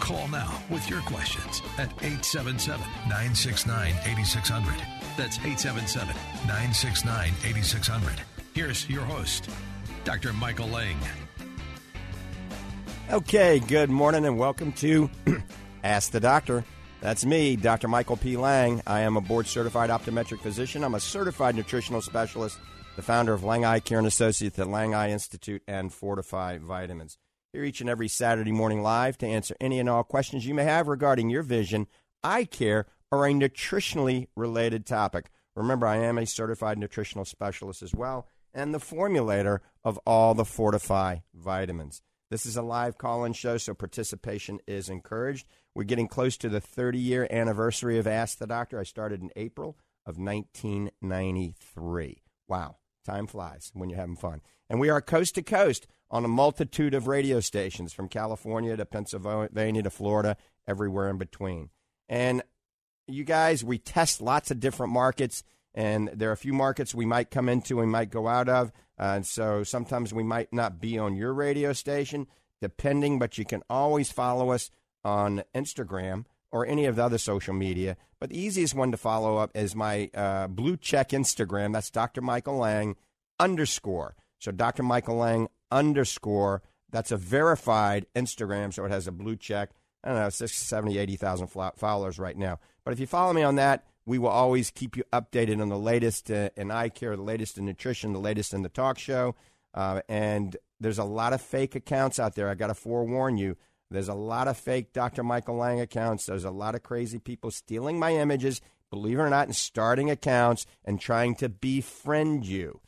Call now with your questions at 877 969 8600. That's 877 969 8600. Here's your host, Dr. Michael Lang. Okay, good morning and welcome to Ask the Doctor. That's me, Dr. Michael P. Lang. I am a board certified optometric physician. I'm a certified nutritional specialist, the founder of Lang Eye Care and Associates at Lang Eye Institute and Fortify Vitamins. Here each and every Saturday morning live to answer any and all questions you may have regarding your vision, eye care, or a nutritionally related topic. Remember, I am a certified nutritional specialist as well and the formulator of all the Fortify vitamins. This is a live call in show, so participation is encouraged. We're getting close to the 30 year anniversary of Ask the Doctor. I started in April of 1993. Wow, time flies when you're having fun. And we are coast to coast on a multitude of radio stations from California to Pennsylvania to Florida, everywhere in between. And you guys, we test lots of different markets, and there are a few markets we might come into and might go out of. Uh, and so sometimes we might not be on your radio station, depending, but you can always follow us on Instagram or any of the other social media. But the easiest one to follow up is my uh, blue check Instagram. That's Dr. Michael Lang underscore. So Dr. Michael Lang underscore. That's a verified Instagram, so it has a blue check. I don't know, 60, 70, 80,000 followers right now. But if you follow me on that, we will always keep you updated on the latest uh, in eye care, the latest in nutrition, the latest in the talk show. Uh, and there's a lot of fake accounts out there. I got to forewarn you. There's a lot of fake Dr. Michael Lang accounts. There's a lot of crazy people stealing my images, believe it or not, and starting accounts and trying to befriend you.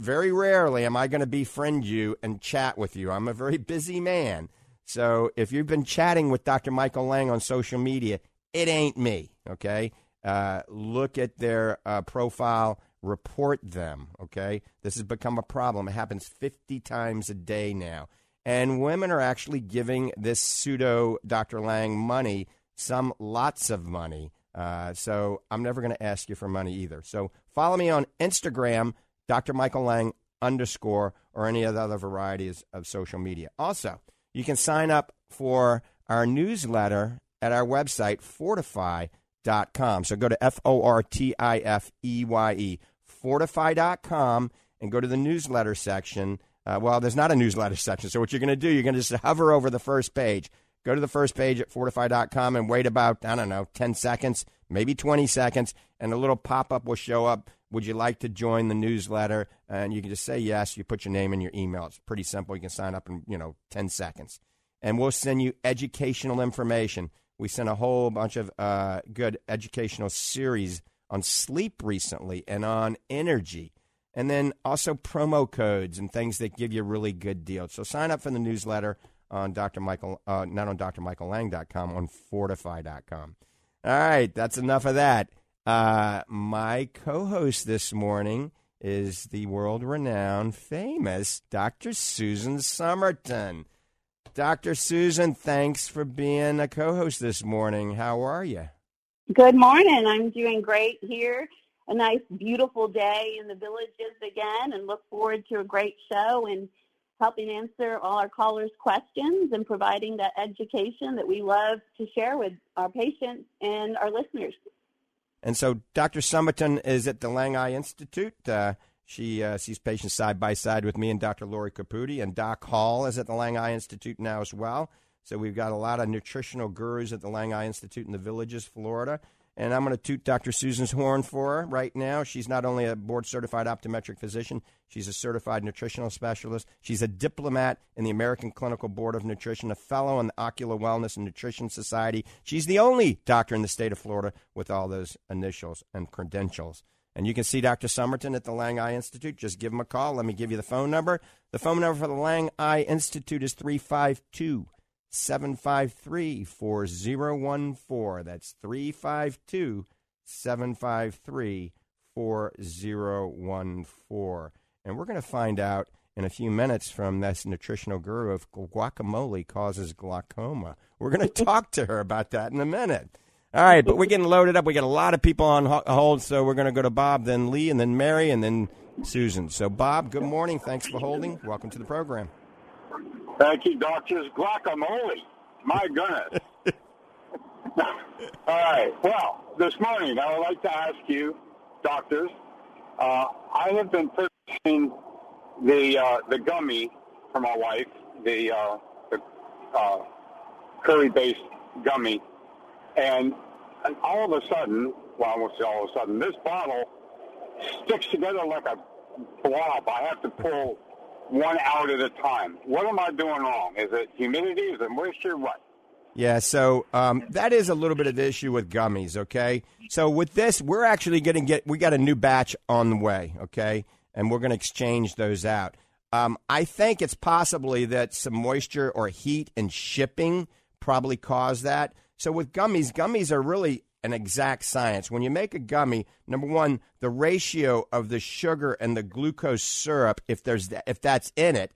Very rarely am I going to befriend you and chat with you. I'm a very busy man. So if you've been chatting with Dr. Michael Lang on social media, it ain't me, okay? Uh, look at their uh, profile, report them, okay? This has become a problem. It happens 50 times a day now. And women are actually giving this pseudo Dr. Lang money, some lots of money. Uh, so I'm never going to ask you for money either. So follow me on Instagram, Dr. Michael Lang underscore, or any of the other varieties of social media. Also, you can sign up for our newsletter at our website, fortifeye.com. So go to F O R T I F E Y E, fortifeye.com, and go to the newsletter section uh, well, there's not a newsletter section. So what you're going to do, you're going to just hover over the first page. Go to the first page at fortifeye.com and wait about, I don't know, 10 seconds, maybe 20 seconds, and a little pop up will show up. Would you like to join the newsletter? And you can just say yes. You put your name and your email. It's pretty simple. You can sign up in, you know, 10 seconds. And we'll send you educational information. We sent a whole bunch of uh, good educational series on sleep recently and on energy and then also promo codes and things that give you really good deals. So sign up for the newsletter on Dr. Michael, uh, not on drmichaellang.com, on fortifeye.com. All right, that's enough of that. Uh, my co-host this morning is the world-renowned, famous Dr. Susan Somerton. Dr. Susan, thanks for being a co-host this morning. How are you? Good morning. I'm doing great here a nice, beautiful day in the villages again and look forward to a great show and helping answer all our callers' questions and providing that education that we love to share with our patients and our listeners. And so Dr. Somerton is at the Lang Eye Institute. Uh, she uh, sees patients side by side with me and Dr. Lori Caputi, and Doc Hall is at the Lang Eye Institute now as well. So we've got a lot of nutritional gurus at the Lang Eye Institute in the Villages, Florida. And I'm going to toot Dr. Susan's horn for her right now. She's not only a board certified optometric physician, she's a certified nutritional specialist. She's a diplomat in the American Clinical Board of Nutrition, a fellow in the Ocular Wellness and Nutrition Society. She's the only doctor in the state of Florida with all those initials and credentials. And you can see Dr. Summerton at the Lang Eye Institute. Just give him a call. Let me give you the phone number. The phone number for the Lang Eye Institute is 352 753 4014. That's 352 753 4014. And we're going to find out in a few minutes from this nutritional guru if guacamole causes glaucoma. We're going to talk to her about that in a minute. All right, but we're getting loaded up. We got a lot of people on hold, so we're going to go to Bob, then Lee, and then Mary, and then Susan. So, Bob, good morning. Thanks for holding. Welcome to the program. Thank you, doctors. Guacamole. My goodness. All right. Well, this morning I would like to ask you, doctors. Uh, I have been purchasing the uh, the gummy for my wife, the uh, the uh, curry-based gummy, and, and all of a sudden, well, I won't say all of a sudden, this bottle sticks together like a blob. I have to pull one out at a time. What am I doing wrong? Is it humidity? Is it moisture? What? Yeah, so um, that is a little bit of the issue with gummies. Okay, so with this, we're actually going to get we got a new batch on the way. Okay, and we're going to exchange those out. Um, I think it's possibly that some moisture or heat and shipping probably caused that. So with gummies, gummies are really an exact science. When you make a gummy, number one, the ratio of the sugar and the glucose syrup, if there's if that's in it,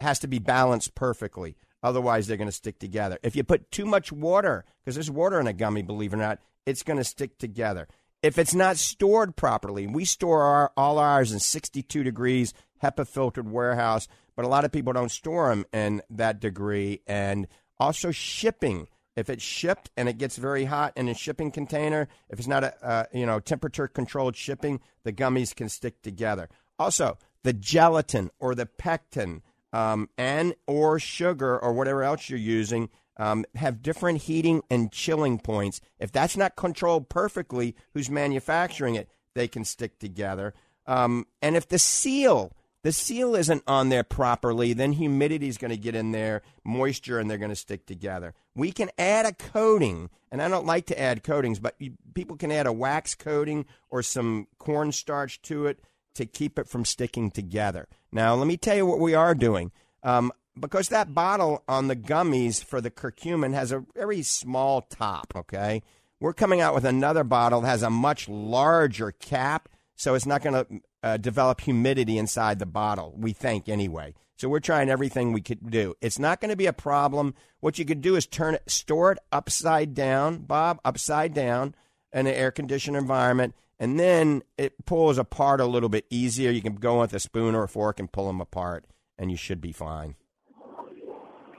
has to be balanced perfectly. Otherwise, they're going to stick together. If you put too much water, because there's water in a gummy, believe it or not, it's going to stick together. If it's not stored properly, we store our, all ours in 62 degrees HEPA filtered warehouse, but a lot of people don't store them in that degree. And also shipping if it's shipped and it gets very hot in a shipping container, if it's not a uh, you know temperature controlled shipping, the gummies can stick together. Also, the gelatin or the pectin um, and or sugar or whatever else you're using um, have different heating and chilling points. If that's not controlled perfectly, who's manufacturing it, they can stick together. Um, and if the seal the seal isn't on there properly, then humidity is going to get in there, moisture, and they're going to stick together. We can add a coating, and I don't like to add coatings, but you, people can add a wax coating or some cornstarch to it to keep it from sticking together. Now, let me tell you what we are doing. Um, because that bottle on the gummies for the curcumin has a very small top, okay? We're coming out with another bottle that has a much larger cap, so it's not going to uh, develop humidity inside the bottle, we think anyway. So we're trying everything we could do. It's not going to be a problem. What you could do is turn it, store it upside down, Bob, upside down in an air conditioned environment, and then it pulls apart a little bit easier. You can go with a spoon or a fork and pull them apart, and you should be fine.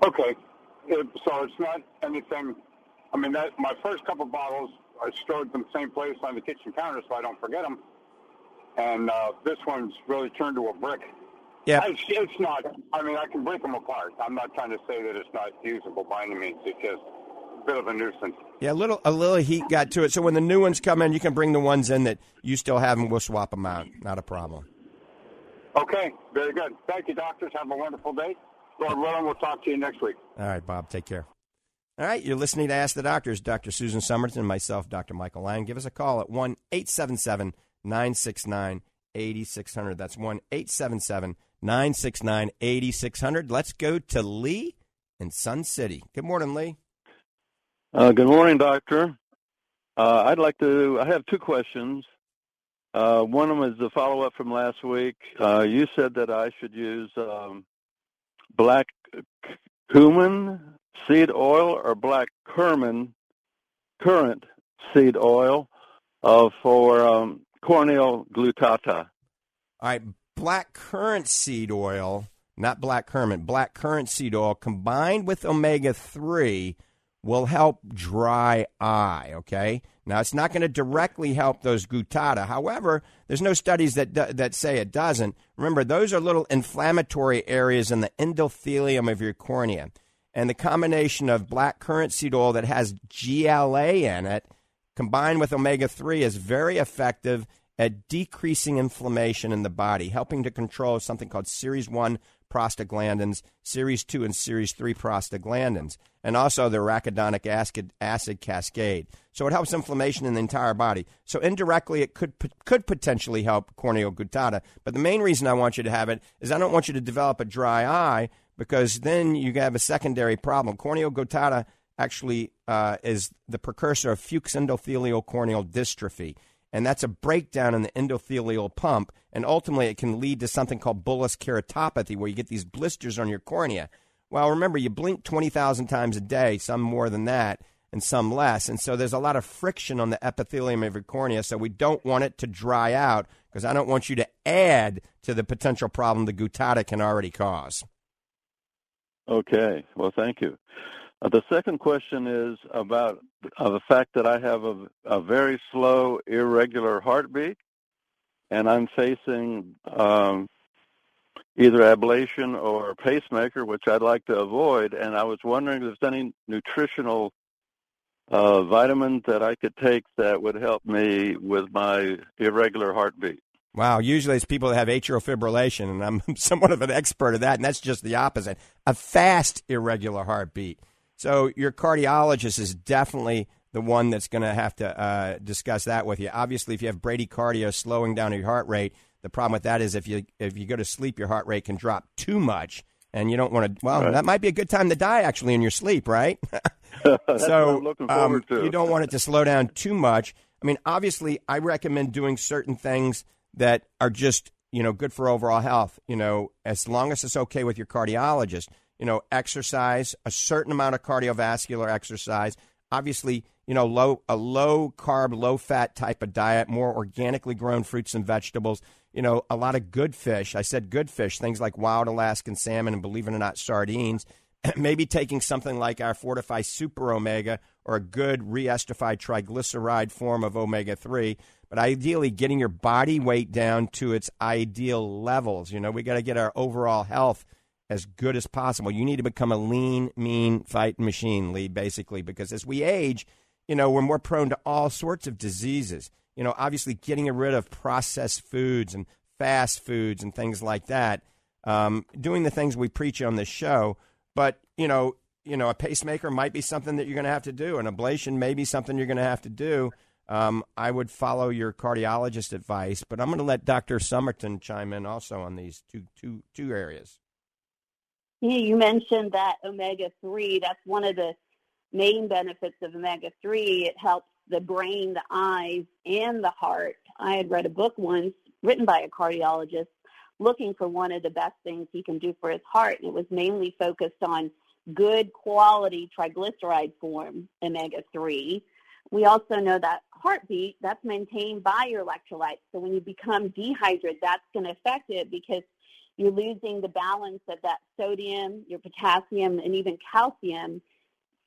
Okay, so it's not anything. I mean, that my first couple bottles, I stored them the same place on the kitchen counter so I don't forget them and uh, this one's really turned to a brick. Yeah, it's, it's not. I mean, I can break them apart. I'm not trying to say that it's not usable by any means. It's just a bit of a nuisance. Yeah, a little a little heat got to it. So when the new ones come in, you can bring the ones in that you still have, and we'll swap them out. Not a problem. Okay, very good. Thank you, doctors. Have a wonderful day. Lord willing, we'll talk to you next week. All right, Bob. Take care. All right, you're listening to Ask the Doctors. Dr. Susan Somerton and myself, Dr. Michael Lang. Give us a call at 1 877 969 8600. That's 1 877 969 8600. Let's go to Lee in Sun City. Good morning, Lee. Uh, good morning, Doctor. Uh, I'd like to, I have two questions. Uh, one of them is the follow up from last week. Uh, you said that I should use um, black cumin seed oil or black curmin currant seed oil uh, for um, corneal guttata. All right, black currant seed oil, not black currant, black currant seed oil combined with omega 3 will help dry eye, okay? Now, it's not going to directly help those guttata. However, there's no studies that, that say it doesn't. Remember, those are little inflammatory areas in the endothelium of your cornea. And the combination of black currant seed oil that has GLA in it, combined with omega 3, is very effective at decreasing inflammation in the body, helping to control something called Series 1 prostaglandins, Series 2 and Series 3 prostaglandins, and also the arachidonic acid, acid cascade. So it helps inflammation in the entire body. So indirectly, it could could potentially help corneal guttata. But the main reason I want you to have it is I don't want you to develop a dry eye because then you have a secondary problem. Corneal guttata actually uh, is the precursor of Fuchs endothelial corneal dystrophy and that's a breakdown in the endothelial pump, and ultimately it can lead to something called bullous keratopathy, where you get these blisters on your cornea. Well, remember, you blink 20,000 times a day, some more than that, and some less, and so there's a lot of friction on the epithelium of your cornea, so we don't want it to dry out, because I don't want you to add to the potential problem the guttata can already cause. Okay, well, thank you. Uh, the second question is about uh, the fact that I have a, a, very slow, irregular heartbeat, and I'm facing um, either ablation or pacemaker, which I'd like to avoid. And I was wondering if there's any nutritional uh, vitamins that I could take that would help me with my irregular heartbeat. Wow, usually it's people that have atrial fibrillation, and I'm somewhat of an expert of that, and that's just the opposite a fast, irregular heartbeat. So your cardiologist is definitely the one that's going to have to uh, discuss that with you. Obviously, if you have bradycardia, slowing down your heart rate, the problem with that is if you if you go to sleep, your heart rate can drop too much, and you don't want to. Well, right. that might be a good time to die actually in your sleep, right? so um, you don't want it to slow down too much. I mean, obviously, I recommend doing certain things that are just you know good for overall health. You know, as long as it's okay with your cardiologist you know, exercise, a certain amount of cardiovascular exercise. Obviously, you know, low a low carb, low fat type of diet, more organically grown fruits and vegetables. You know, a lot of good fish. I said good fish, things like wild Alaskan salmon and believe it or not, sardines. Maybe taking something like our Fortify Super Omega or a good re-esterified triglyceride form of omega three. But ideally, getting your body weight down to its ideal levels. You know, we got to get our overall health as good as possible. You need to become a lean, mean fight machine, Lee, basically, because as we age, you know, we're more prone to all sorts of diseases. You know, obviously getting rid of processed foods and fast foods and things like that. Um, doing the things we preach on this show, but you know, you know, a pacemaker might be something that you're going to have to do. An ablation may be something you're going to have to do. Um, I would follow your cardiologist advice, but I'm going to let Dr. Summerton chime in also on these two two two areas. Yeah, you mentioned that omega 3. That's one of the main benefits of omega 3. It helps the brain, the eyes, and the heart. I had read a book once written by a cardiologist looking for one of the best things he can do for his heart. And it was mainly focused on good quality triglyceride form omega 3. We also know that heartbeat, that's maintained by your electrolytes. So when you become dehydrated, that's going to affect it because you're losing the balance of that sodium, your potassium, and even calcium.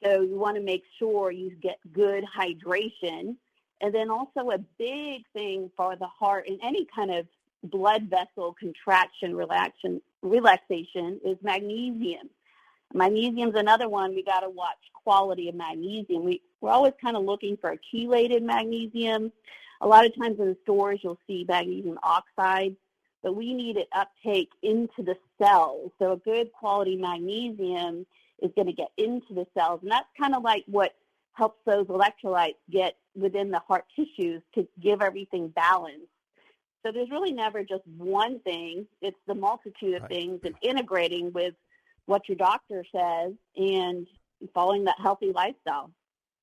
So you want to make sure you get good hydration. And then also a big thing for the heart and any kind of blood vessel contraction relaxation, relaxation is magnesium. Magnesium is another one we got to watch quality of magnesium. We, we're always kind of looking for a chelated magnesium. A lot of times in the stores you'll see magnesium oxide but we need it uptake into the cells. So a good quality magnesium is going to get into the cells. And that's kind of like what helps those electrolytes get within the heart tissues to give everything balance. So there's really never just one thing. It's the multitude of things and integrating with what your doctor says and following that healthy lifestyle.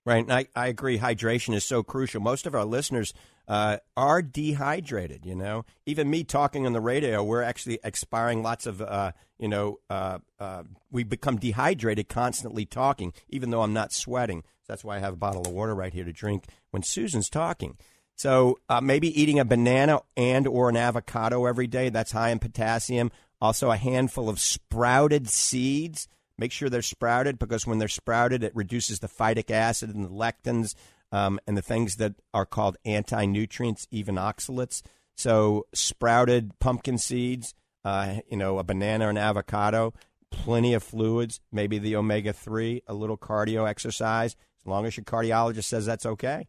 Right. And I, I agree. Hydration is so crucial. Most of our listeners uh, are dehydrated. You know, even me talking on the radio, we're actually expiring lots of. Uh, you know, uh, uh, we become dehydrated constantly talking, even though I'm not sweating. That's why I have a bottle of water right here to drink when Susan's talking. So uh, maybe eating a banana and or an avocado every day. That's high in potassium. Also, a handful of sprouted seeds. Make sure they're sprouted because when they're sprouted, it reduces the phytic acid and the lectins um, and the things that are called anti nutrients, even oxalates. So, sprouted pumpkin seeds, uh, you know, a banana or an avocado, plenty of fluids, maybe the omega 3, a little cardio exercise, as long as your cardiologist says that's okay.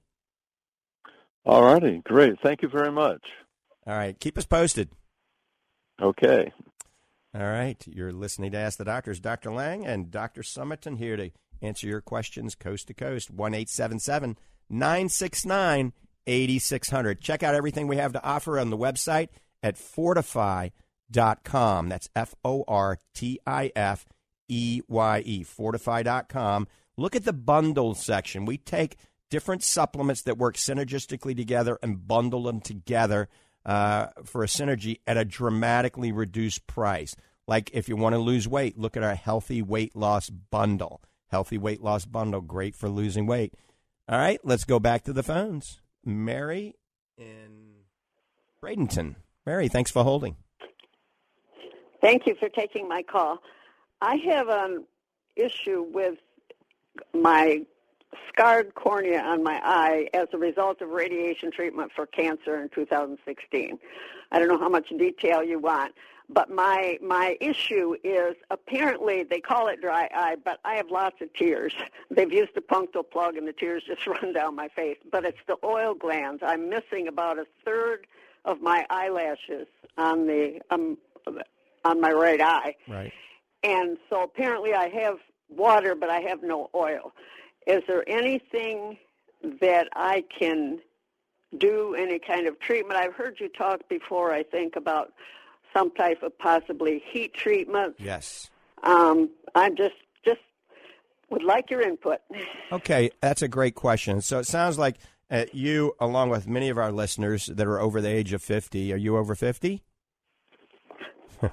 All righty, great. Thank you very much. All right, keep us posted. Okay. All right, you're listening to Ask the Doctors. Dr. Lang and Dr. Summerton here to answer your questions coast to coast. 1 969 8600. Check out everything we have to offer on the website at fortifeye.com. That's F O R T I F E Y E, fortifeye.com. Look at the bundle section. We take different supplements that work synergistically together and bundle them together uh, for a synergy at a dramatically reduced price. Like if you want to lose weight, look at our healthy weight loss bundle. Healthy weight loss bundle, great for losing weight. All right, let's go back to the phones. Mary in Bradenton. Mary, thanks for holding. Thank you for taking my call. I have an issue with my scarred cornea on my eye as a result of radiation treatment for cancer in 2016. I don't know how much detail you want, but my my issue is apparently they call it dry eye, but I have lots of tears. They've used a punctal plug and the tears just run down my face. But it's the oil glands. I'm missing about a third of my eyelashes on the um, on my right eye. Right. And so apparently I have water, but I have no oil. Is there anything that I can do, any kind of treatment? I've heard you talk before, I think, about some type of possibly heat treatment. Yes. Um, I'm just just would like your input. Okay, that's a great question. So it sounds like uh, you, along with many of our listeners that are over the age of 50, are you over 50?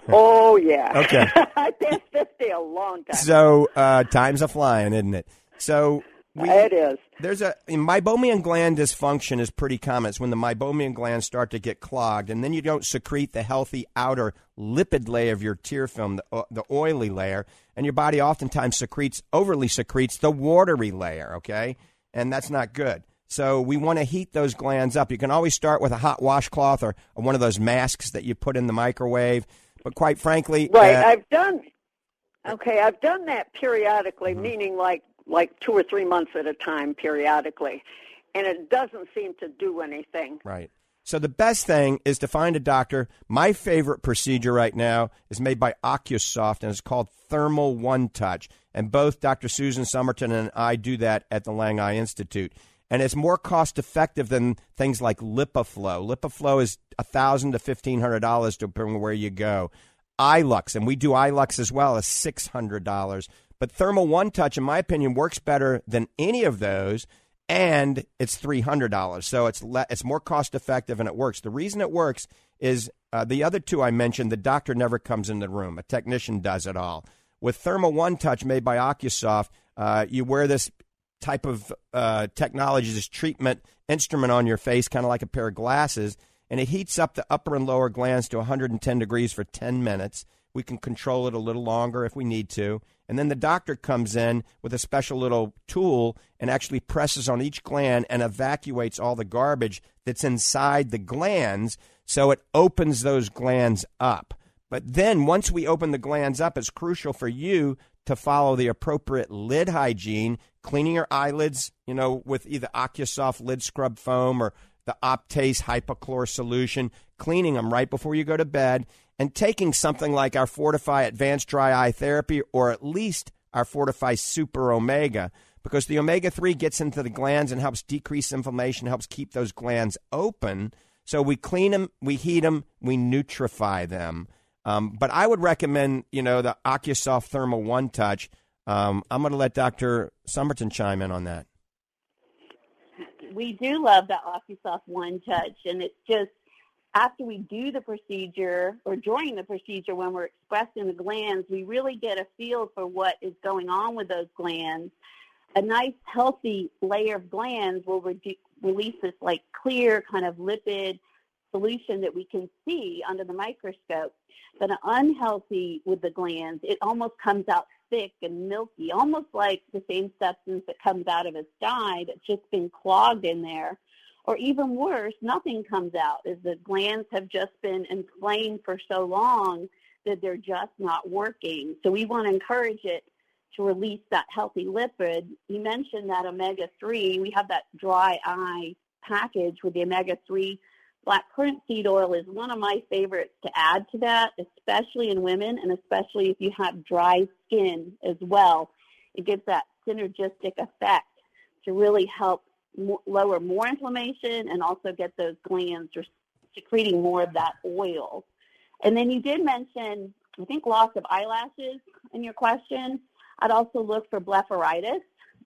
oh, yeah. Okay. I've been 50 a long time. So uh, time's a flying, isn't it? So we, it is. There's a meibomian gland dysfunction is pretty common. It's when the meibomian glands start to get clogged, and then you don't secrete the healthy outer lipid layer of your tear film, the, uh, the oily layer, and your body oftentimes secretes overly secretes the watery layer. Okay, and that's not good. So we want to heat those glands up. You can always start with a hot washcloth or one of those masks that you put in the microwave. But quite frankly, right, uh, I've done. Okay, I've done that periodically, Mm-hmm. meaning like like two or three months at a time, periodically, and it doesn't seem to do anything. Right. So the best thing is to find a doctor. My favorite procedure right now is made by OcuSoft, and it's called Thermal One Touch. And both Dr. Susan Summerton and I do that at the Lang Eye Institute. And it's more cost effective than things like LipiFlow. LipiFlow is a thousand to fifteen hundred dollars depending on where you go. iLux, and we do iLux as well, is six hundred dollars. But Thermal One Touch, in my opinion, works better than any of those, and it's three hundred dollars. So it's le- it's more cost effective and it works. The reason it works is uh, the other two I mentioned. The doctor never comes in the room; a technician does it all. With Thermal One Touch, made by OcuSoft, uh, you wear this type of uh, technology, this treatment instrument on your face, kind of like a pair of glasses, and it heats up the upper and lower glands to 110 degrees for 10 minutes. We can control it a little longer if we need to. And then the doctor comes in with a special little tool and actually presses on each gland and evacuates all the garbage that's inside the glands so it opens those glands up. But then once we open the glands up, it's crucial for you to follow the appropriate lid hygiene, cleaning your eyelids, you know, with either OcuSoft lid scrub foam or the Optase hypochlor solution, cleaning them right before you go to bed, and taking something like our Fortify Advanced Dry Eye Therapy or at least our Fortify Super Omega because the omega 3 gets into the glands and helps decrease inflammation, helps keep those glands open. So we clean them, we heat them, we nutrify them. Um, but I would recommend, you know, the OcuSoft Thermal One Touch. Um, I'm going to let Dr. Summerton chime in on that. We do love the OcuSoft One Touch, and it's just after we do the procedure or during the procedure when we're expressing the glands, we really get a feel for what is going on with those glands. A nice healthy layer of glands will redu- release this like clear kind of lipid solution that we can see under the microscope. But an unhealthy with the glands, it almost comes out thick and milky, almost like the same substance that comes out of a sty that's just been clogged in there. Or even worse, nothing comes out as the glands have just been inflamed for so long that they're just not working. So we want to encourage it to release that healthy lipid. You mentioned that omega-3. We have that dry eye package with the omega-3 black currant seed oil is one of my favorites to add to that, especially in women and especially if you have dry skin as well. It gives that synergistic effect to really help lower more inflammation and also get those glands secreting more of that oil. And then you did mention, I think, loss of eyelashes in your question. I'd also look for blepharitis,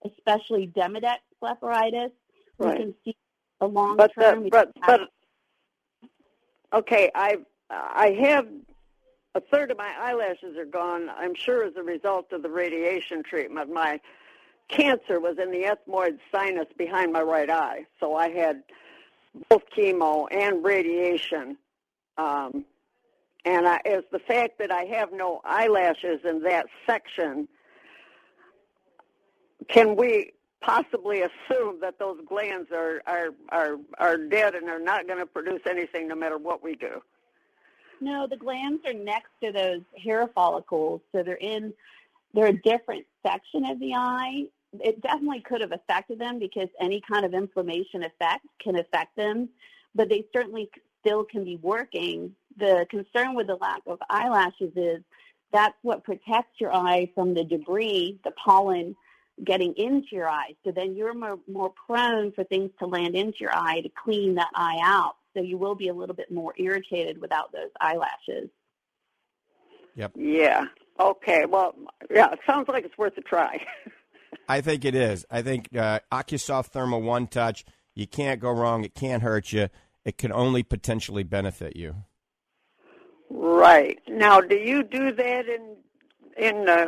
especially Demodex blepharitis. Right. You can see a long but term. The, but but okay, I I have a third of my eyelashes are gone. I'm sure as a result of the radiation treatment. My cancer was in the ethmoid sinus behind my right eye, so I had both chemo and radiation. Um, and I, as the fact that I have no eyelashes in that section, can we possibly assume that those glands are are are, are dead and are not going to produce anything no matter what we do? No, the glands are next to those hair follicles, so they're in they're a different section of the eye. It definitely could have affected them because any kind of inflammation effect can affect them, but they certainly still can be working. The concern with the lack of eyelashes is that's what protects your eye from the debris, the pollen getting into your eye. So then you're more, more prone for things to land into your eye to clean that eye out. So you will be a little bit more irritated without those eyelashes. Yep. Yeah. Okay. Well, yeah, it sounds like it's worth a try. I think it is. I think uh, OcuSoft Thermal One Touch, you can't go wrong. It can't hurt you. It can only potentially benefit you. Right. Now, do you do that in in uh,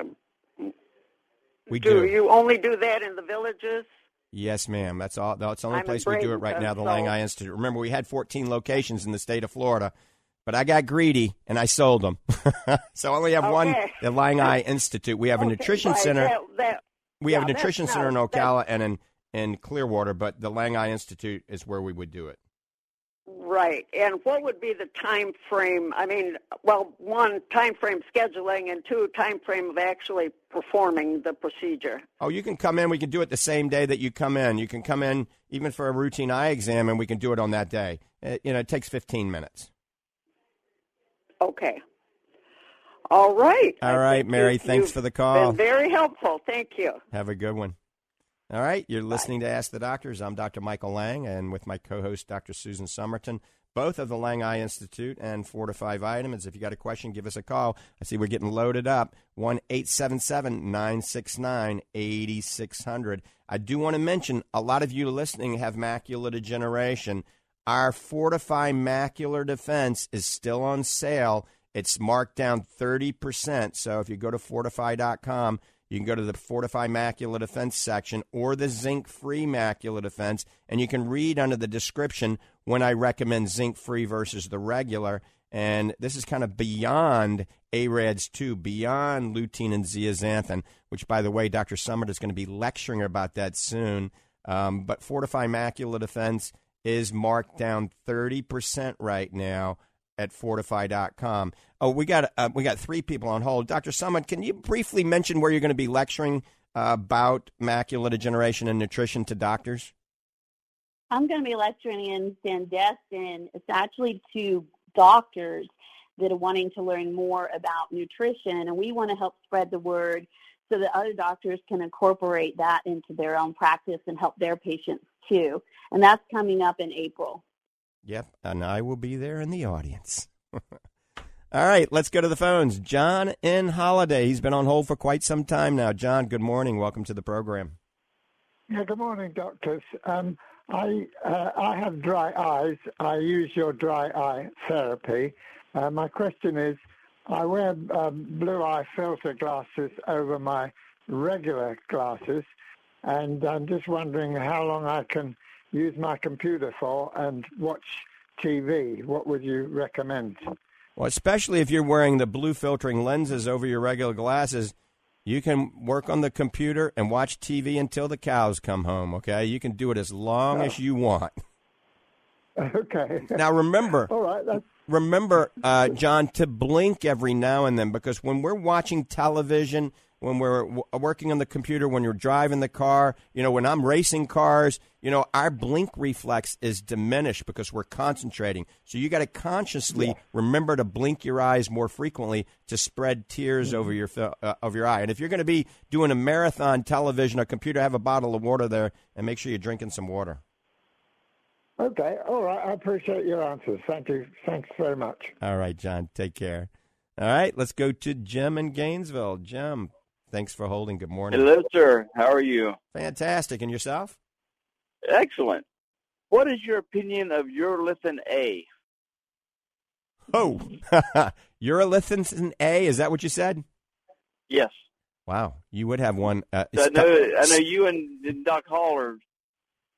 we do, do. you only do that in the villages? Yes, ma'am. That's all. That's the only I'm place we do it right now. The so- Lang Eye Institute. Remember, we had 14 locations in the state of Florida, but I got greedy and I sold them. so I only have one. The Lang Eye Institute. We have a Okay, nutrition right, center. that- that- we have a nutrition center in Ocala and in in Clearwater, but the Lang Eye Institute is where we would do it. Right. And what would be the time frame? I mean, well, one time frame scheduling, and two time frame of actually performing the procedure. Oh, you can come in. We can do it the same day that you come in. You can come in even for a routine eye exam, and we can do it on that day. It, you know, it takes 15 minutes. Okay. All right. All right, Mary. Thanks for the call. Very helpful. Thank you. Have a good one. All right, you're listening to Ask the Doctors. I'm Dr. Michael Lang, and with my co-host, Dr. Susan Summerton, both of the Lang Eye Institute and Fortify Vitamins. If you got a question, give us a call. I see we're getting loaded up. One eight seven seven nine six nine eighty six hundred. I do want to mention a lot of you listening have macular degeneration. Our Fortify Macular Defense is still on sale. It's marked down 30%. So if you go to fortifeye.com, you can go to the Fortify Macula Defense section or the Zinc Free Macula Defense, and you can read under the description when I recommend zinc free versus the regular. And this is kind of beyond AREDS 2, beyond lutein and zeaxanthin, which, by the way, Dr. Summert is going to be lecturing about that soon. Um, but Fortify Macula Defense is marked down 30% right now at fortifeye.com. Oh, we got uh, we got three people on hold. Dr. Summit, can you briefly mention where you're going to be lecturing uh, about macular degeneration and nutrition to doctors? I'm going to be lecturing in Sandestin. It's actually to doctors that are wanting to learn more about nutrition, and we want to help spread the word so that other doctors can incorporate that into their own practice and help their patients too. And that's coming up in April. Yep, and I will be there in the audience. All right, let's go to the phones. John in Holiday. He's been on hold for quite some time now. John, good morning. Welcome to the program. Yeah, good morning, doctors. Um, I uh, I have dry eyes. I use your dry eye therapy. Uh, my question is, I wear um, blue eye filter glasses over my regular glasses, and I'm just wondering how long I can use my computer for and watch TV. What would you recommend? Well, especially if you're wearing the blue filtering lenses over your regular glasses, you can work on the computer and watch TV until the cows come home, okay? You can do it as long Oh. as you want. Okay. Now remember, All right. That's, remember, uh, John, to blink every now and then because when we're watching television, when we're w- working on the computer, when you're driving the car, you know, when I'm racing cars, you know, our blink reflex is diminished because we're concentrating. So you got to consciously remember to blink your eyes more frequently to spread tears over your uh, of your eye. And if you're going to be doing a marathon television or computer, have a bottle of water there and make sure you're drinking some water. okay. All right. I appreciate your answers. Thank you. Thanks very much. All right, John. Take care. All right, let's go to Jim in Gainesville. Jim, thanks for holding. Good morning. Hello, sir. How are you? Fantastic. And yourself? Excellent. What is your opinion of urolithin A? Oh, urolithin A. Is that what you said? Yes. Wow, you would have one. Uh, I know. I know you and Doc Hall are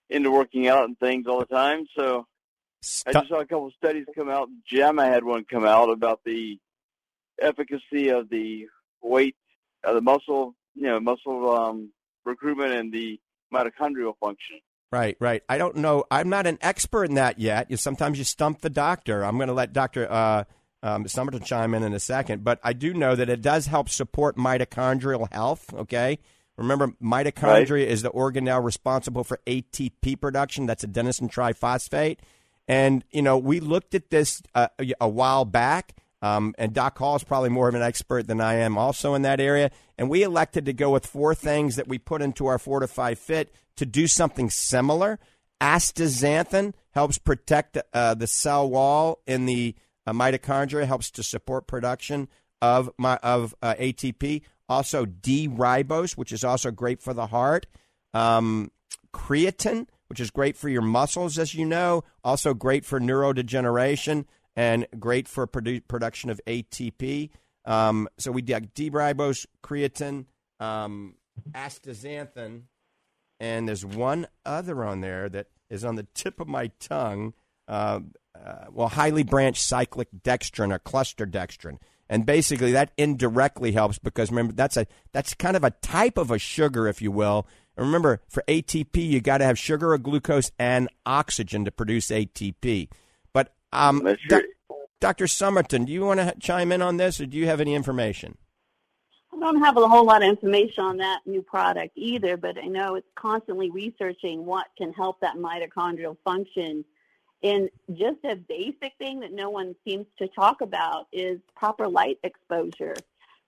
into working out and things all the time. So I just saw a couple of studies come out. JAMA had one come out about the efficacy of the weight, uh, the muscle, you know, muscle um, recruitment and the mitochondrial function. Right, right. I don't know. I'm not an expert in that yet. You, sometimes you stump the doctor. I'm going to let Dr. Uh, um, Somerton chime in in a second, but I do know that it does help support mitochondrial health. Okay. Remember, mitochondria is the organelle responsible for ATP production. That's adenosine triphosphate. And, you know, we looked at this uh, a while back, um, and Doc Hall is probably more of an expert than I am also in that area. And we elected to go with four things that we put into our Fortify Fit to do something similar. Astaxanthin helps protect uh, the cell wall in the uh, mitochondria, helps to support production of my, of uh, ATP. Also, D-ribose, which is also great for the heart. Um, creatine, which is great for your muscles, as you know. Also great for neurodegeneration and great for produ- production of ATP. Um, so we did D-ribose, creatine, um, astaxanthin, and there's one other on there that is on the tip of my tongue. Uh, uh, well, highly branched cyclic dextrin or cluster dextrin, and basically that indirectly helps because remember that's a that's kind of a type of a sugar, if you will. And remember, for ATP, you got to have sugar or glucose and oxygen to produce ATP. But um, doc- Dr. Summerton, do you want to chime in on this, or do you have any information? I don't have a whole lot of information on that new product either, but I know it's constantly researching what can help that mitochondrial function. And just a basic thing that no one seems to talk about is proper light exposure.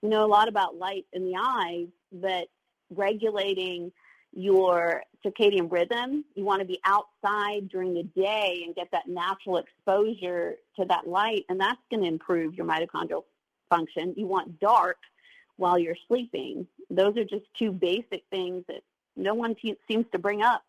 We know a lot about light in the eyes, but regulating your circadian rhythm, you want to be outside during the day and get that natural exposure to that light, and that's going to improve your mitochondrial function. You want dark while you're sleeping. Those are just two basic things that no one te- seems to bring up.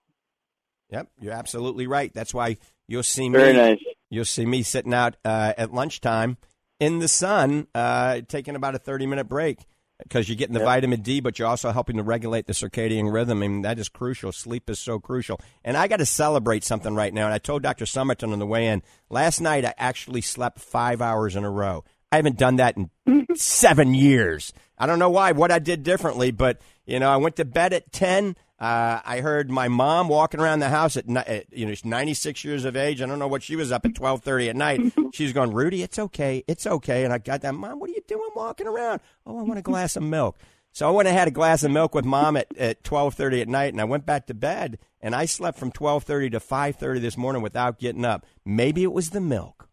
Yep, you're absolutely right. That's why you'll see Very me. nice. You'll see me sitting out uh, at lunchtime in the sun, uh, taking about a 30 minute break because you're getting the vitamin D, but you're also helping to regulate the circadian rhythm. I mean, that is crucial. Sleep is so crucial. And I got to celebrate something right now. And I told Dr. Somerton on the way in last night, I actually slept five hours in a row. I haven't done that in seven years. I don't know why, what I did differently, but you know, I went to bed at ten. Uh, I heard my mom walking around the house at, ni- at you know she's 96 years of age. I don't know what she was up at 12:30 at night. She was going, Rudy, it's okay, it's okay. And I got that, mom, what are you doing walking around? Oh, I want a glass of milk. So I went and had a glass of milk with mom at, at 12:30 at night, and I went back to bed. And I slept from 12:30 to 5:30 this morning without getting up. Maybe it was the milk.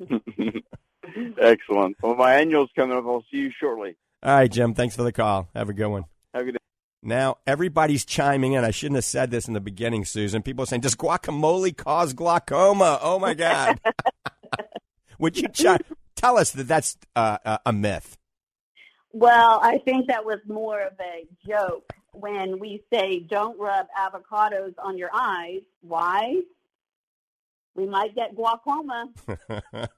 Excellent. Well, my annual's coming up. I'll see you shortly. All right, Jim. Thanks for the call. Have a good one. Have a good day. Now, everybody's chiming in. I shouldn't have said this in the beginning, Susan. People are saying, does guacamole cause glaucoma? Oh, my God. Would you tell us that that's uh, uh, a myth? Well, I think that was more of a joke when we say don't rub avocados on your eyes. Why? We might get glaucoma.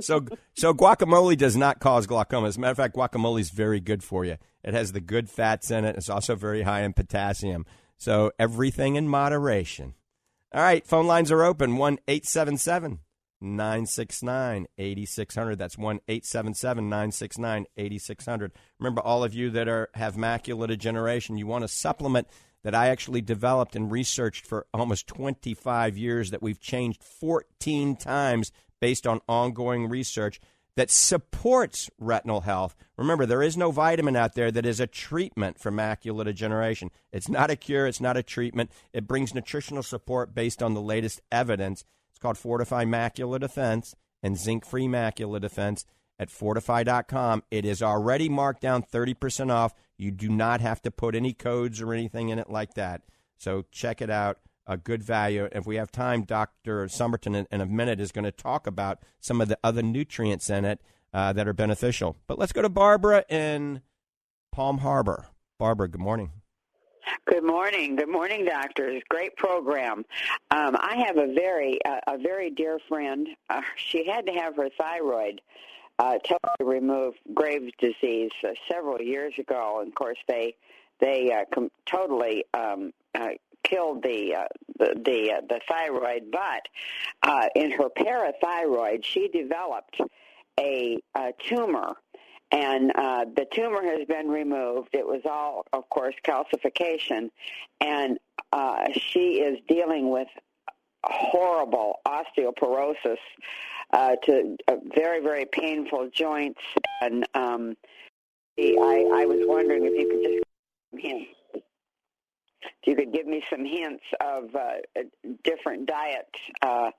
so, so guacamole does not cause glaucoma. As a matter of fact, guacamole is very good for you. It has the good fats in it. It's also very high in potassium. So everything in moderation. All right, phone lines are open. One eight seven seven nine six nine eighty six hundred. That's one eight seven seven nine six nine eighty six hundred. Remember, all of you that are have macular degeneration, you want to supplement that I actually developed and researched for almost 25 years that we've changed 14 times based on ongoing research that supports retinal health. Remember, there is no vitamin out there that is a treatment for macular degeneration. It's not a cure, it's not a treatment. It brings nutritional support based on the latest evidence. It's called Fortify Macular Defense and Zinc Free Macular Defense at fortifeye.com. It is already marked down 30% off. You do not have to put any codes or anything in it like that. So check it out a good value. If we have time, Dr. Summerton in, in a minute is going to talk about some of the other nutrients in it uh, that are beneficial. But let's go to Barbara in Palm Harbor. Barbara, good morning. Good morning. Good morning, doctors. Great program. Um, I have a very uh, a very dear friend. Uh, she had to have her thyroid uh, totally removed, Graves' disease, uh, several years ago. And of course, they they uh, com- totally um, uh, killed the uh, the the, uh, the thyroid, but uh, in her parathyroid, she developed a, a tumor, and uh, the tumor has been removed. It was all, of course, calcification, and uh, she is dealing with horrible osteoporosis uh, to uh, very very painful joints, and um, I, I was wondering if you could just if you could give me some hints of uh, different diet uh,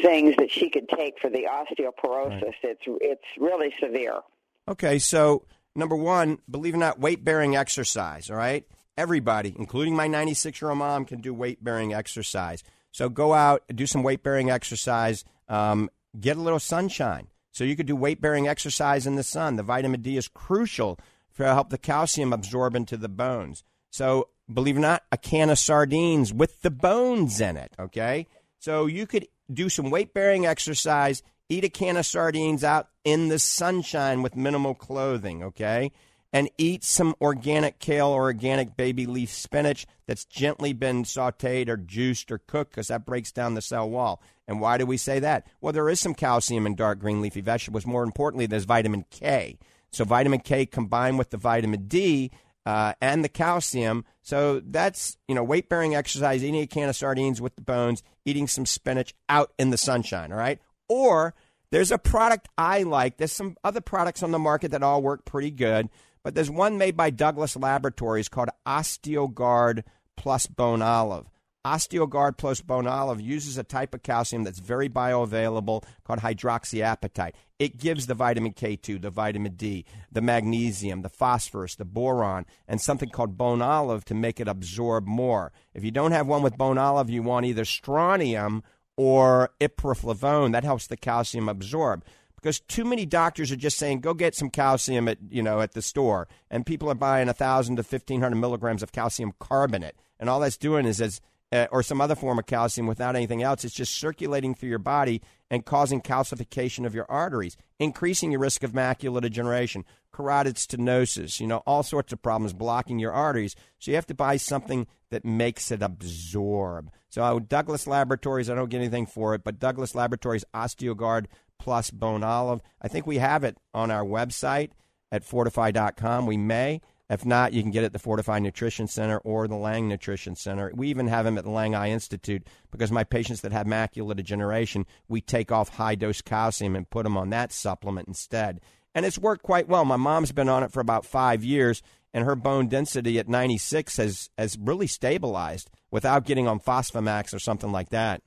things that she could take for the osteoporosis. Right. It's it's really severe. Okay, so number one, believe it or not, weight bearing exercise. All right, everybody, including my 96 year old mom, can do weight bearing exercise. So go out, do some weight bearing exercise, um, get a little sunshine. So you could do weight bearing exercise in the sun. The vitamin D is crucial to help the calcium absorb into the bones. So believe it or not, a can of sardines with the bones in it. Okay. So you could do some weight bearing exercise, eat a can of sardines out in the sunshine with minimal clothing. Okay. And eat some organic kale or organic baby leaf spinach that's gently been sauteed or juiced or cooked because that breaks down the cell wall. And why do we say that? Well, there is some calcium in dark green leafy vegetables. More importantly, there's vitamin K. So, vitamin K combined with the vitamin D uh, and the calcium. So that's you know weight bearing exercise, eating a can of sardines with the bones, eating some spinach out in the sunshine. All right, or there's a product I like. There's some other products on the market that all work pretty good, but there's one made by Douglas Laboratories called OsteoGuard Plus BonOlive. OsteoGuard plus BonOlive uses a type of calcium that's very bioavailable called hydroxyapatite. It gives the vitamin K2, the vitamin D, the magnesium, the phosphorus, the boron, and something called BonOlive to make it absorb more. If you don't have one with BonOlive, you want either strontium or ipriflavone. That helps the calcium absorb because too many doctors are just saying go get some calcium at you know at the store and people are buying a thousand to fifteen hundred milligrams of calcium carbonate and all that's doing is as uh, or some other form of calcium without anything else. It's just circulating through your body and causing calcification of your arteries, increasing your risk of macular degeneration, carotid stenosis, you know, all sorts of problems blocking your arteries. So you have to buy something that makes it absorb. So Douglas Laboratories, I don't get anything for it, but Douglas Laboratories OsteoGuard plus BonOlive. I think we have it on our website at fortifeye.com. We may. If not, you can get it at the Fortify Nutrition Center or the Lang Nutrition Center. We even have them at the Lang Eye Institute because my patients that have macular degeneration, we take off high dose calcium and put them on that supplement instead. And it's worked quite well. My mom's been on it for about five years, and her bone density at 96 has, has really stabilized without getting on Fosamax or something like that.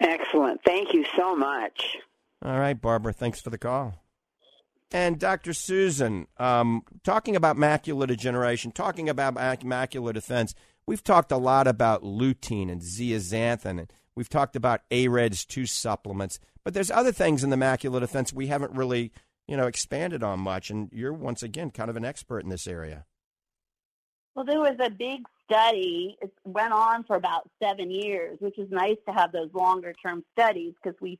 Excellent. Thank you so much. All right, Barbara. Thanks for the call. And Dr. Susan, um, talking about macular degeneration, talking about macular defense, we've talked a lot about lutein and zeaxanthin, and we've talked about AREDS 2 supplements, but there's other things in the macular defense we haven't really, you know, expanded on much, and you're once again kind of an expert in this area. Well, there was a big study. It went on for about seven years, which is nice to have those longer term studies because we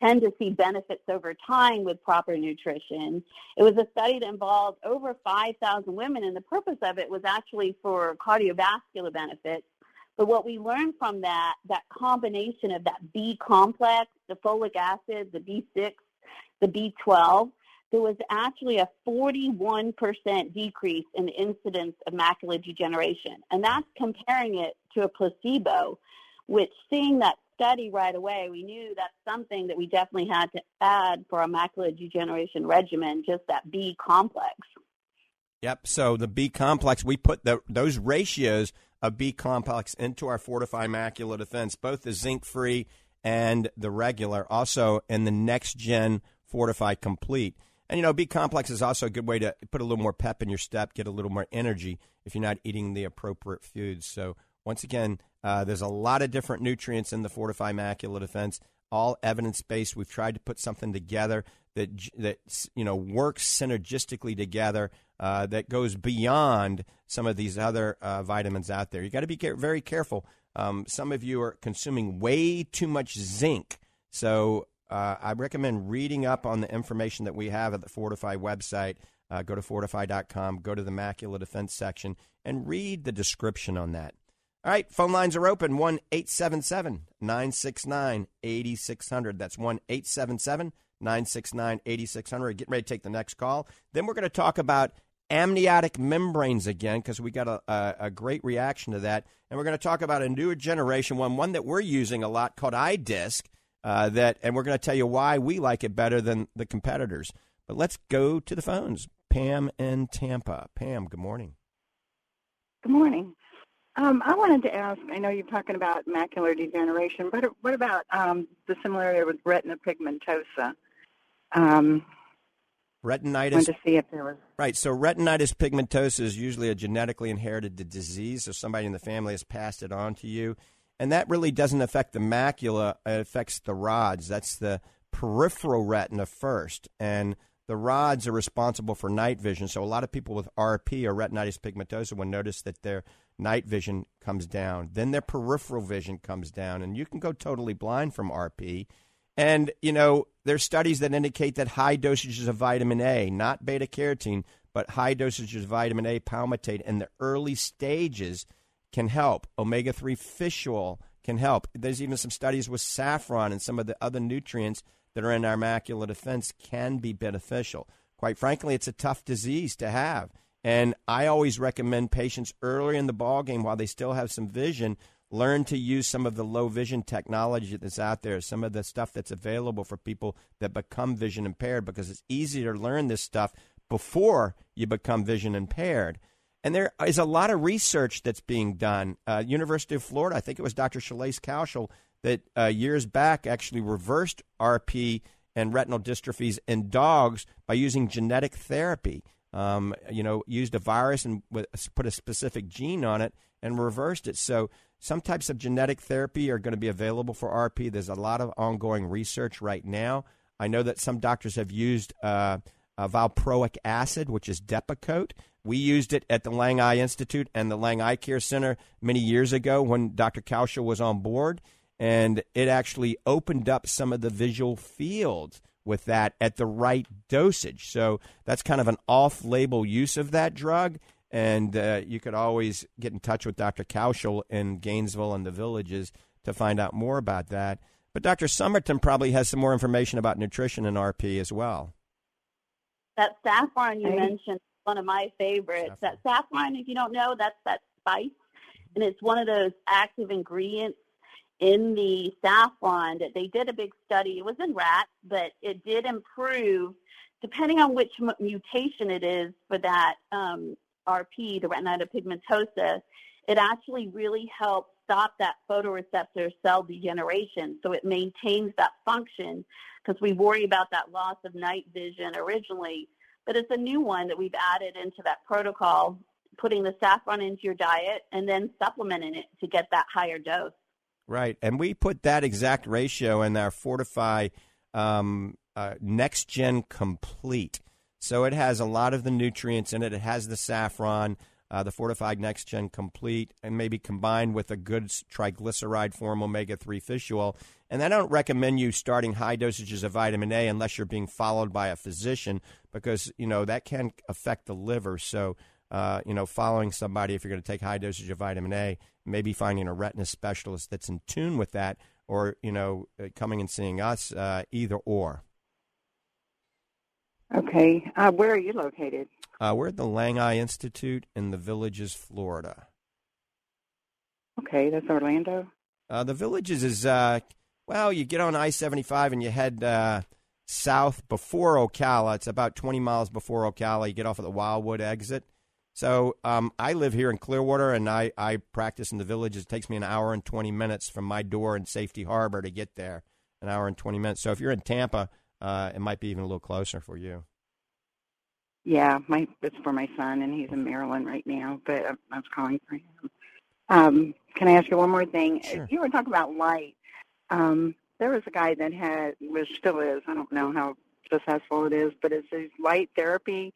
tend to see benefits over time with proper nutrition. It was a study that involved over 5,000 women, and the purpose of it was actually for cardiovascular benefits. But what we learned from that, that combination of that B complex, the folic acid, the B6, the B12, there was actually a 41% decrease in the incidence of macular degeneration. And that's comparing it to a placebo, which seeing that study right away, we knew that's something that we definitely had to add for our macular degeneration regimen, just that B complex. Yep. So the B complex, we put the, those ratios of B complex into our FortifEYE Macular Defense, both the zinc free and the regular, also in the next gen FortifEYE Complete. And you know, B complex is also a good way to put a little more pep in your step, get a little more energy if you're not eating the appropriate foods. So once again, uh, there's a lot of different nutrients in the FortifEYE Macula Defense, all evidence based. We've tried to put something together that that you know works synergistically together uh, that goes beyond some of these other uh, vitamins out there. You got to be care- very careful. Um, some of you are consuming way too much zinc, so uh, I recommend reading up on the information that we have at the FortifEYE website. Uh, go to fortifeye.com, go to the macula defense section, and read the description on that. All right, phone lines are open 1 877 969 8600. That's 1 877 969 8600. Getting ready to take the next call. Then we're going to talk about amniotic membranes again because we got a, a, a, great reaction to that. And we're going to talk about a newer generation one, one that we're using a lot called iDisc. Uh, that, and we're going to tell you why we like it better than the competitors. But let's go to the phones. Pam in Tampa. Pam, good morning. Good morning. Um, I wanted to ask. I know you're talking about macular degeneration, but what about um, the similarity with retina pigmentosa? Um, retinitis. to see if there was right. So retinitis pigmentosa is usually a genetically inherited disease. So somebody in the family has passed it on to you, and that really doesn't affect the macula. It affects the rods. That's the peripheral retina first, and the rods are responsible for night vision. So a lot of people with RP or retinitis pigmentosa will notice that their night vision comes down. Then their peripheral vision comes down, and you can go totally blind from RP. And, you know, there's studies that indicate that high dosages of vitamin A, not beta carotene, but high dosages of vitamin A palmitate in the early stages can help. Omega 3 fish oil can help. There's even some studies with saffron and some of the other nutrients that are in our macular defense can be beneficial. Quite frankly, it's a tough disease to have. And I always recommend patients early in the ball game while they still have some vision learn to use some of the low vision technology that's out there, some of the stuff that's available for people that become vision impaired because it's easier to learn this stuff before you become vision impaired. And there is a lot of research that's being done. Uh, University of Florida, I think it was Dr. Shalesh Kaushal that uh, years back actually reversed RP and retinal dystrophies in dogs by using genetic therapy. Um, you know, used a virus and put a specific gene on it and reversed it. So some types of genetic therapy are going to be available for RP. There's a lot of ongoing research right now. I know that some doctors have used uh, valproic acid, which is Depakote. We used it at the Lang Eye Institute and the Lang Eye Care Center many years ago when Dr. Kaushal was on board and it actually opened up some of the visual fields with that at the right dosage. So that's kind of an off label use of that drug. And uh, you could always get in touch with Dr. Kaushal in Gainesville and the villages to find out more about that. But Dr. Summerton probably has some more information about nutrition and RP as well. That saffron you mentioned, one of my favorites. Saffron. That saffron, if you don't know, that's that spice. And it's one of those active ingredients in the saffron that they did a big study. It was in rats, but it did improve, depending on which mutation it is for that um, RP, the retinitis pigmentosa. It actually really helps stop that photoreceptor cell degeneration, so it maintains that function because we worry about that loss of night vision originally. But it's a new one that we've added into that protocol, putting the saffron into your diet and then supplementing it to get that higher dose. Right, and we put that exact ratio in our Fortify um, uh, Next Gen Complete. So it has a lot of the nutrients in it. It has the saffron, uh, the fortified Next Gen Complete, and maybe combined with a good triglyceride form omega 3 fish oil. And I don't recommend you starting high dosages of vitamin A unless you're being followed by a physician because, you know, that can affect the liver. So, uh, you know, following somebody if you're going to take high dosage of vitamin A maybe finding a retina specialist that's in tune with that, or you know, uh, coming and seeing us, uh, either or. Okay. Uh, where are you located? Uh, we're at the Lang Eye Institute in the Villages, Florida. Okay, that's Orlando. Uh, the Villages is uh, well, you get on I seventy five and you head uh, south before Ocala. It's about twenty miles before Ocala. You get off at the Wildwood exit. So um, I live here in Clearwater, and I, I practice in the Villages. It takes me an hour and twenty minutes from my door in Safety Harbor to get there. An hour and twenty minutes. So if you're in Tampa, uh, it might be even a little closer for you. Yeah, my it's for my son, and he's in Maryland right now. But I, was calling for him. Um, can I ask you one more thing? Sure. You were talking about light. Um, there was a guy that had, which still is. I don't know how successful it is, but it's light therapy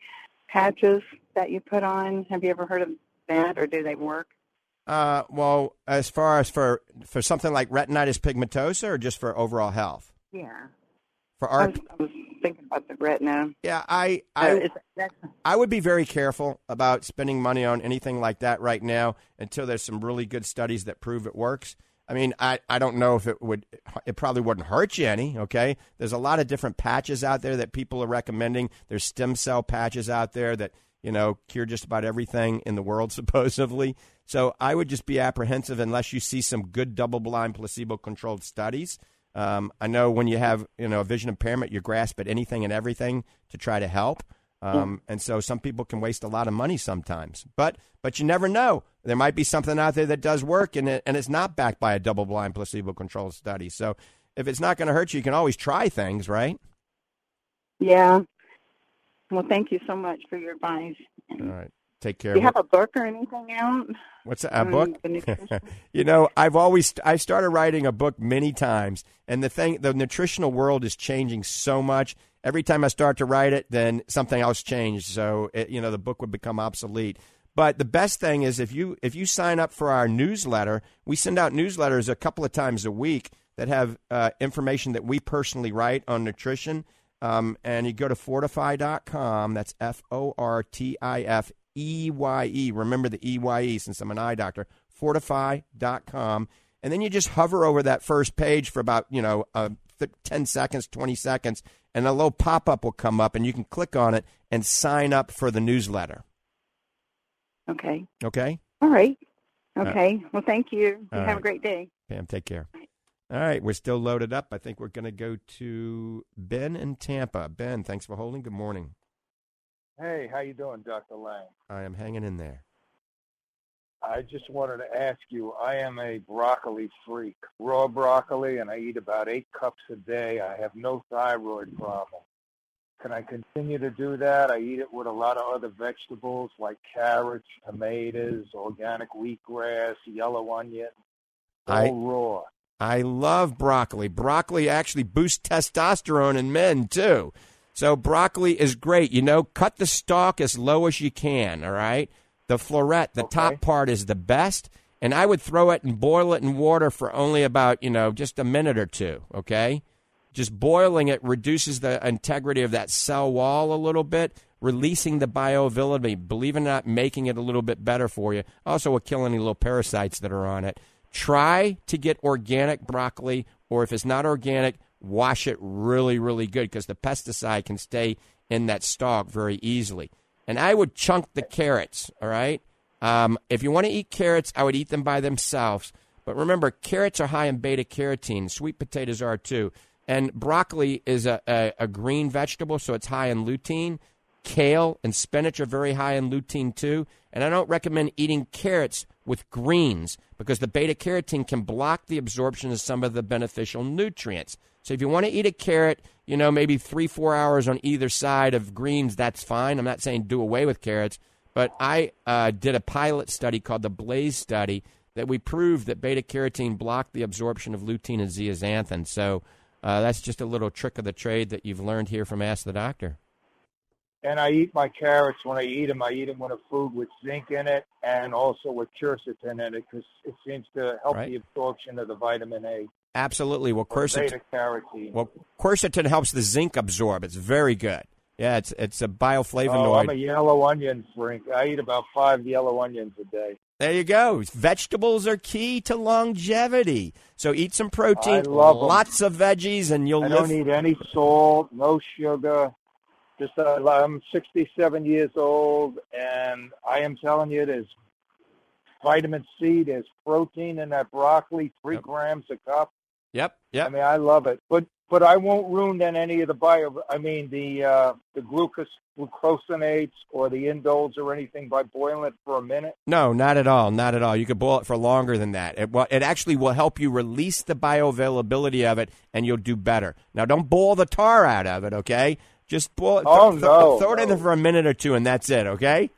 patches that you put on. Have you ever heard of that, or do they work? Uh, well, as far as for for something like retinitis pigmentosa, or just for overall health. Yeah. For I was, I was thinking about the retina. Yeah, I Uh, I, I would be very careful about spending money on anything like that right now until there's some really good studies that prove it works. I mean, I, I don't know if it would, it probably wouldn't hurt you any, okay? There's a lot of different patches out there that people are recommending. There's stem cell patches out there that, you know, cure just about everything in the world, supposedly. So I would just be apprehensive unless you see some good double blind placebo controlled studies. Um, I know when you have, you know, a vision impairment, you grasp at anything and everything to try to help. Um, and so some people can waste a lot of money sometimes, but but you never know. There might be something out there that does work, and it, and it's not backed by a double-blind placebo-controlled study. So if it's not going to hurt you, you can always try things, right? yeah. Well, thank you so much for your advice. All right, take care. Do you have a book or anything out? What's that, a book? you know, I've always I started writing a book many times, and the thing, the nutritional world is changing so much. Every time I start to write it, then something else changed. So it, you know, the book would become obsolete. But the best thing is if you if you sign up for our newsletter, we send out newsletters a couple of times a week that have uh, information that we personally write on nutrition. Um, and you go to fortifeye.com. That's F O R T I F E Y E. Remember the E Y E since I'm an eye doctor. FortifEYE.com. And then you just hover over that first page for about, you know, uh, th- 10 seconds, 20 seconds, and a little pop up will come up, and you can click on it and sign up for the newsletter. Okay. Okay? All right. Uh, okay. well, thank you. You have right. a great day. Pam, take care. All right, we're still loaded up. I think we're going to go to Ben in Tampa. Ben, thanks for holding. Good morning. Hey, how you doing, Dr. Lang? I am hanging in there. I just wanted to ask you, I am a broccoli freak, raw broccoli, and I eat about eight cups a day. I have no thyroid problem. Can I continue to do that? I eat it with a lot of other vegetables like carrots, tomatoes, organic wheatgrass, yellow onion, all I- raw. I love broccoli. Broccoli actually boosts testosterone in men, too. So broccoli is great. You know, cut the stalk as low as you can, all right? The floret, the top part is the best. And I would throw it and boil it in water for only about, you know, just a minute or two, okay? Just boiling it reduces the integrity of that cell wall a little bit, releasing the bioavailability, believe it or not, making it a little bit better for you. Also, will kill any little parasites that are on it. Try to get organic broccoli, or if it's not organic, wash it really, really good because the pesticide can stay in that stalk very easily. And I would chunk the carrots, all right? Um, if you want to eat carrots, I would eat them by themselves. But remember, carrots are high in beta carotene. Sweet potatoes are too. And broccoli is a, a, a green vegetable, so it's high in lutein. Kale and spinach are very high in lutein too. And I don't recommend eating carrots with greens because the beta carotene can block the absorption of some of the beneficial nutrients. So if you want to eat a carrot, you know, maybe three, four hours on either side of greens, that's fine. I'm not saying do away with carrots, but I uh, did a pilot study called the Blaze study that we proved that beta carotene blocked the absorption of lutein and zeaxanthin. So uh, that's just a little trick of the trade that you've learned here from Ask the Doctor. And I eat my carrots. When I eat them, I eat them with a food with zinc in it and also with quercetin in it because it seems to help Right. the absorption of the vitamin A. Absolutely. Well, quercetin, well, quercetin helps the zinc absorb. It's very good. Yeah, it's it's a bioflavonoid. Oh, I'm a yellow onion freak. I eat about five yellow onions a day. There you go. Vegetables are key to longevity. So eat some protein, I love 'em. lots of veggies, and you'll I live. don't eat any salt, no sugar, Just uh, I'm 67 years old, and I am telling you, there's vitamin C, there's protein in that broccoli, three Yep. grams a cup. Yep, yep. I mean, I love it, but but I won't ruin then any of the bio. I mean, the uh, the glucose glucosinates or the indoles or anything by boiling it for a minute. No, not at all. Not at all. You could boil it for longer than that. It, well, it actually will help you release the bioavailability of it, and you'll do better. Now, don't boil the tar out of it, okay? Just boil it. Oh, th- no, Throw it in there for a minute or two, and that's it, okay?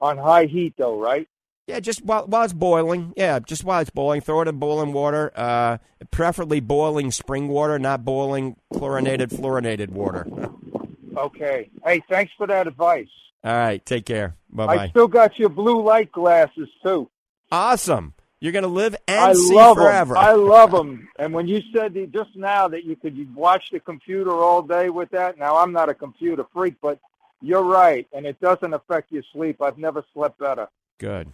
On high heat, though, right? Yeah, just while, while it's boiling. Yeah, just while it's boiling, throw it in boiling water. Uh, preferably boiling spring water, not boiling chlorinated, fluorinated water. Okay. Hey, thanks for that advice. All right, take care. Bye I still got your blue light glasses too. Awesome. You're gonna live and I see love forever. them. I love them. And when you said the, just now that you could watch the computer all day with that, now I'm not a computer freak, but you're right, and it doesn't affect your sleep. I've never slept better. Good.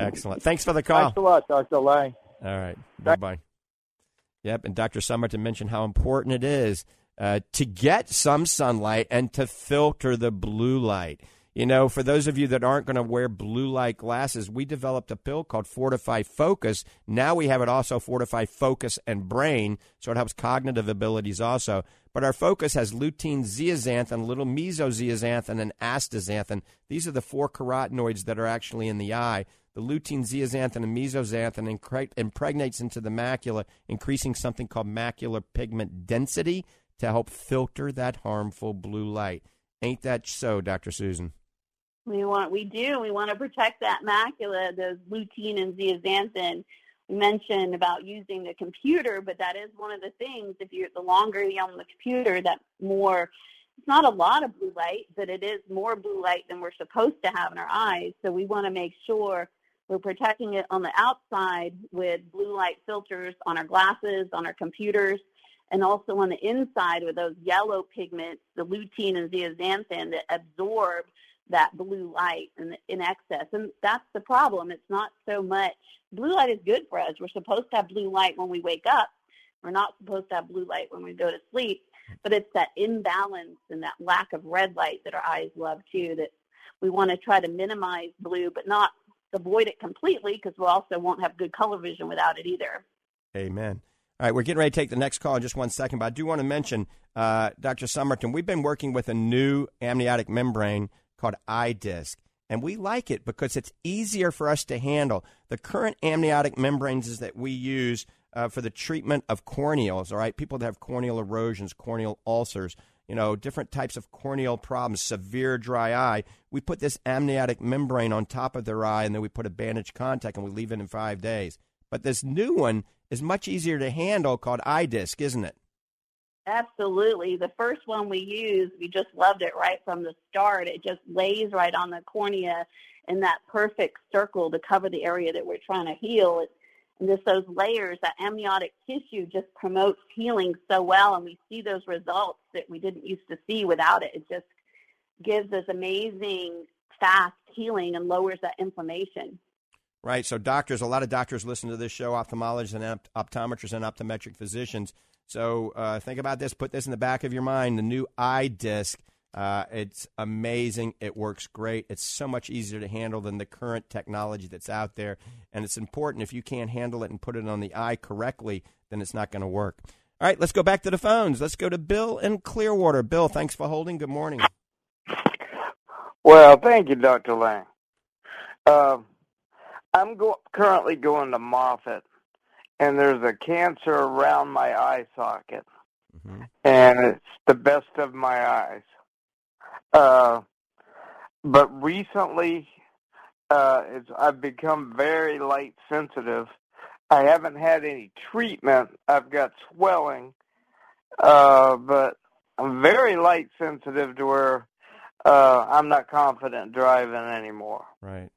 Excellent. Thanks for the call. Thanks a lot, Dr. Lang. All right. Bye bye. Yep. And Dr. Summerton mentioned how important it is uh, to get some sunlight and to filter the blue light. You know, for those of you that aren't going to wear blue light glasses, we developed a pill called FortifEYE Focus. Now we have it also FortifEYE Focus and Brain, so it helps cognitive abilities also. But our focus has lutein, zeaxanthin, a little mesozeaxanthin, and astaxanthin. These are the four carotenoids that are actually in the eye. The lutein, zeaxanthin, and mesoxanthin impregnates into the macula, increasing something called macular pigment density to help filter that harmful blue light. Ain't that so, Dr. Susan? We want, we do. We want to protect that macula, those lutein and zeaxanthin. We mentioned about using the computer, but that is one of the things. If you're the longer you're on the computer, that more. It's not a lot of blue light, but it is more blue light than we're supposed to have in our eyes. So we want to make sure we're protecting it on the outside with blue light filters on our glasses, on our computers, and also on the inside with those yellow pigments, the lutein and zeaxanthin that absorb that blue light in, in excess. And that's the problem. It's not so much, blue light is good for us. We're supposed to have blue light when we wake up. We're not supposed to have blue light when we go to sleep. But it's that imbalance and that lack of red light that our eyes love too, that we want to try to minimize blue, but not avoid it completely because we also won't have good color vision without it either. Amen. All right, we're getting ready to take the next call in just one second, but I do want to mention, uh, Dr. Summerton, we've been working with a new amniotic membrane called iDisc, and we like it because it's easier for us to handle. The current amniotic membranes that we use uh, for the treatment of corneals, all right, people that have corneal erosions, corneal ulcers, you know, different types of corneal problems, severe dry eye. We put this amniotic membrane on top of their eye, and then we put a bandage contact, and we leave it in five days. But this new one is much easier to handle called iDisc, isn't it? Absolutely. The first one we used, we just loved it right from the start. It just lays right on the cornea in that perfect circle to cover the area that we're trying to heal. It, and just those layers, that amniotic tissue just promotes healing so well, and we see those results that we didn't used to see without it. It just gives us amazing fast healing and lowers that inflammation. Right. So doctors, a lot of doctors listen to this show, ophthalmologists and opt- optometrists and optometric physicians. So uh, think about this. Put this in the back of your mind. The new iDisc. Uh, it's amazing. It works great. It's so much easier to handle than the current technology that's out there. And it's important if you can't handle it and put it on the eye correctly, then it's not going to work. All right, let's go back to the phones. Let's go to Bill in Clearwater. Bill, thanks for holding. Good morning. Well, thank you, Dr. Lang. Uh, I'm go- currently going to Moffitt, and there's a cancer around my eye socket, and it's the best of my eyes. Uh, but recently, uh, it's, I've become very light sensitive. I haven't had any treatment. I've got swelling, uh, but I'm very light sensitive to where uh, I'm not confident driving anymore. Right.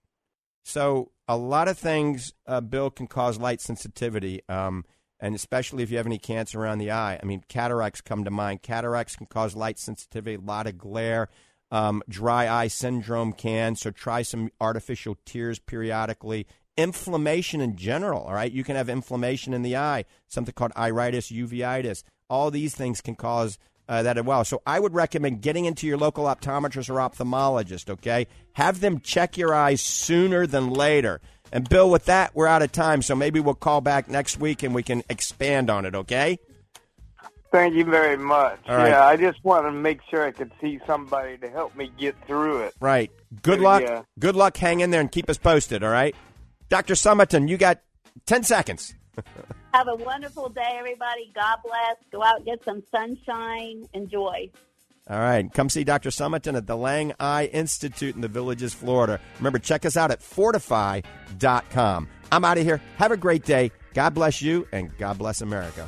So a lot of things, uh, Bill, can cause light sensitivity, um, and especially if you have any cancer around the eye. I mean, cataracts come to mind. Cataracts can cause light sensitivity, a lot of glare. Um, dry eye syndrome can. So try some artificial tears periodically. Inflammation in general. All right, you can have inflammation in the eye, something called iritis, uveitis. All these things can cause uh, that as well. So I would recommend getting into your local optometrist or ophthalmologist. Okay, have them check your eyes sooner than later. And Bill, with that, we're out of time, so maybe we'll call back next week and we can expand on it. Okay. Thank you very much. Right. Yeah, I just want to make sure I could see somebody to help me get through it. Right. Good So, luck. yeah. Good luck. Hang in there and keep us posted. All right. Dr. Summerton, you got ten seconds. Have a wonderful day, everybody. God bless. Go out, get some sunshine. Enjoy. All right. Come see Dr. Summerton at the Lang Eye Institute in the Villages, Florida. Remember, check us out at fortifeye.com. I'm out of here. Have a great day. God bless you, and God bless America.